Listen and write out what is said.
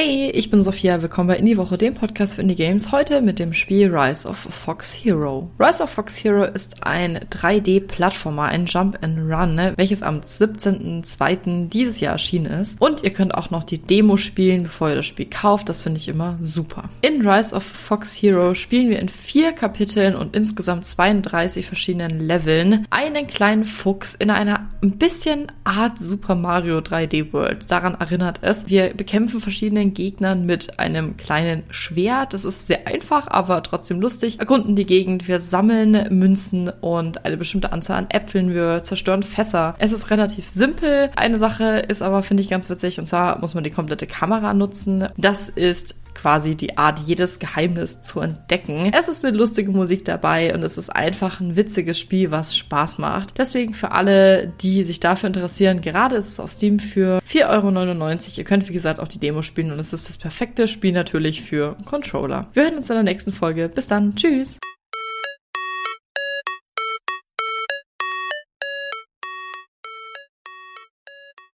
Hey, ich bin Sophia, willkommen bei Indie Woche, dem Podcast für Indie Games. Heute mit dem Spiel Rise of Fox Hero. Rise of Fox Hero ist ein 3D-Plattformer, ein Jump and Run, ne, welches am 17.02. dieses Jahr erschienen ist. Und ihr könnt auch noch die Demo spielen, bevor ihr das Spiel kauft. Das finde ich immer super. In Rise of Fox Hero spielen wir in vier Kapiteln und insgesamt 32 verschiedenen Leveln einen kleinen Fuchs in einer ein bisschen Art Super Mario 3D World. Daran erinnert es. Wir bekämpfen verschiedene verschiedenen Gegnern mit einem kleinen Schwert. Das ist sehr einfach, aber trotzdem lustig. Erkunden die Gegend, wir sammeln Münzen und eine bestimmte Anzahl an Äpfeln, wir zerstören Fässer. Es ist relativ simpel. Eine Sache ist aber, finde ich, ganz witzig und zwar muss man die komplette Kamera nutzen. Das ist quasi die Art, jedes Geheimnis zu entdecken. Es ist eine lustige Musik dabei und es ist einfach ein witziges Spiel, was Spaß macht. Deswegen für alle, die sich dafür interessieren, gerade ist es auf Steam für 4,99 Euro. Ihr könnt, wie gesagt, auch die Demo spielen und es ist das perfekte Spiel natürlich für Controller. Wir hören uns in der nächsten Folge. Bis dann. Tschüss.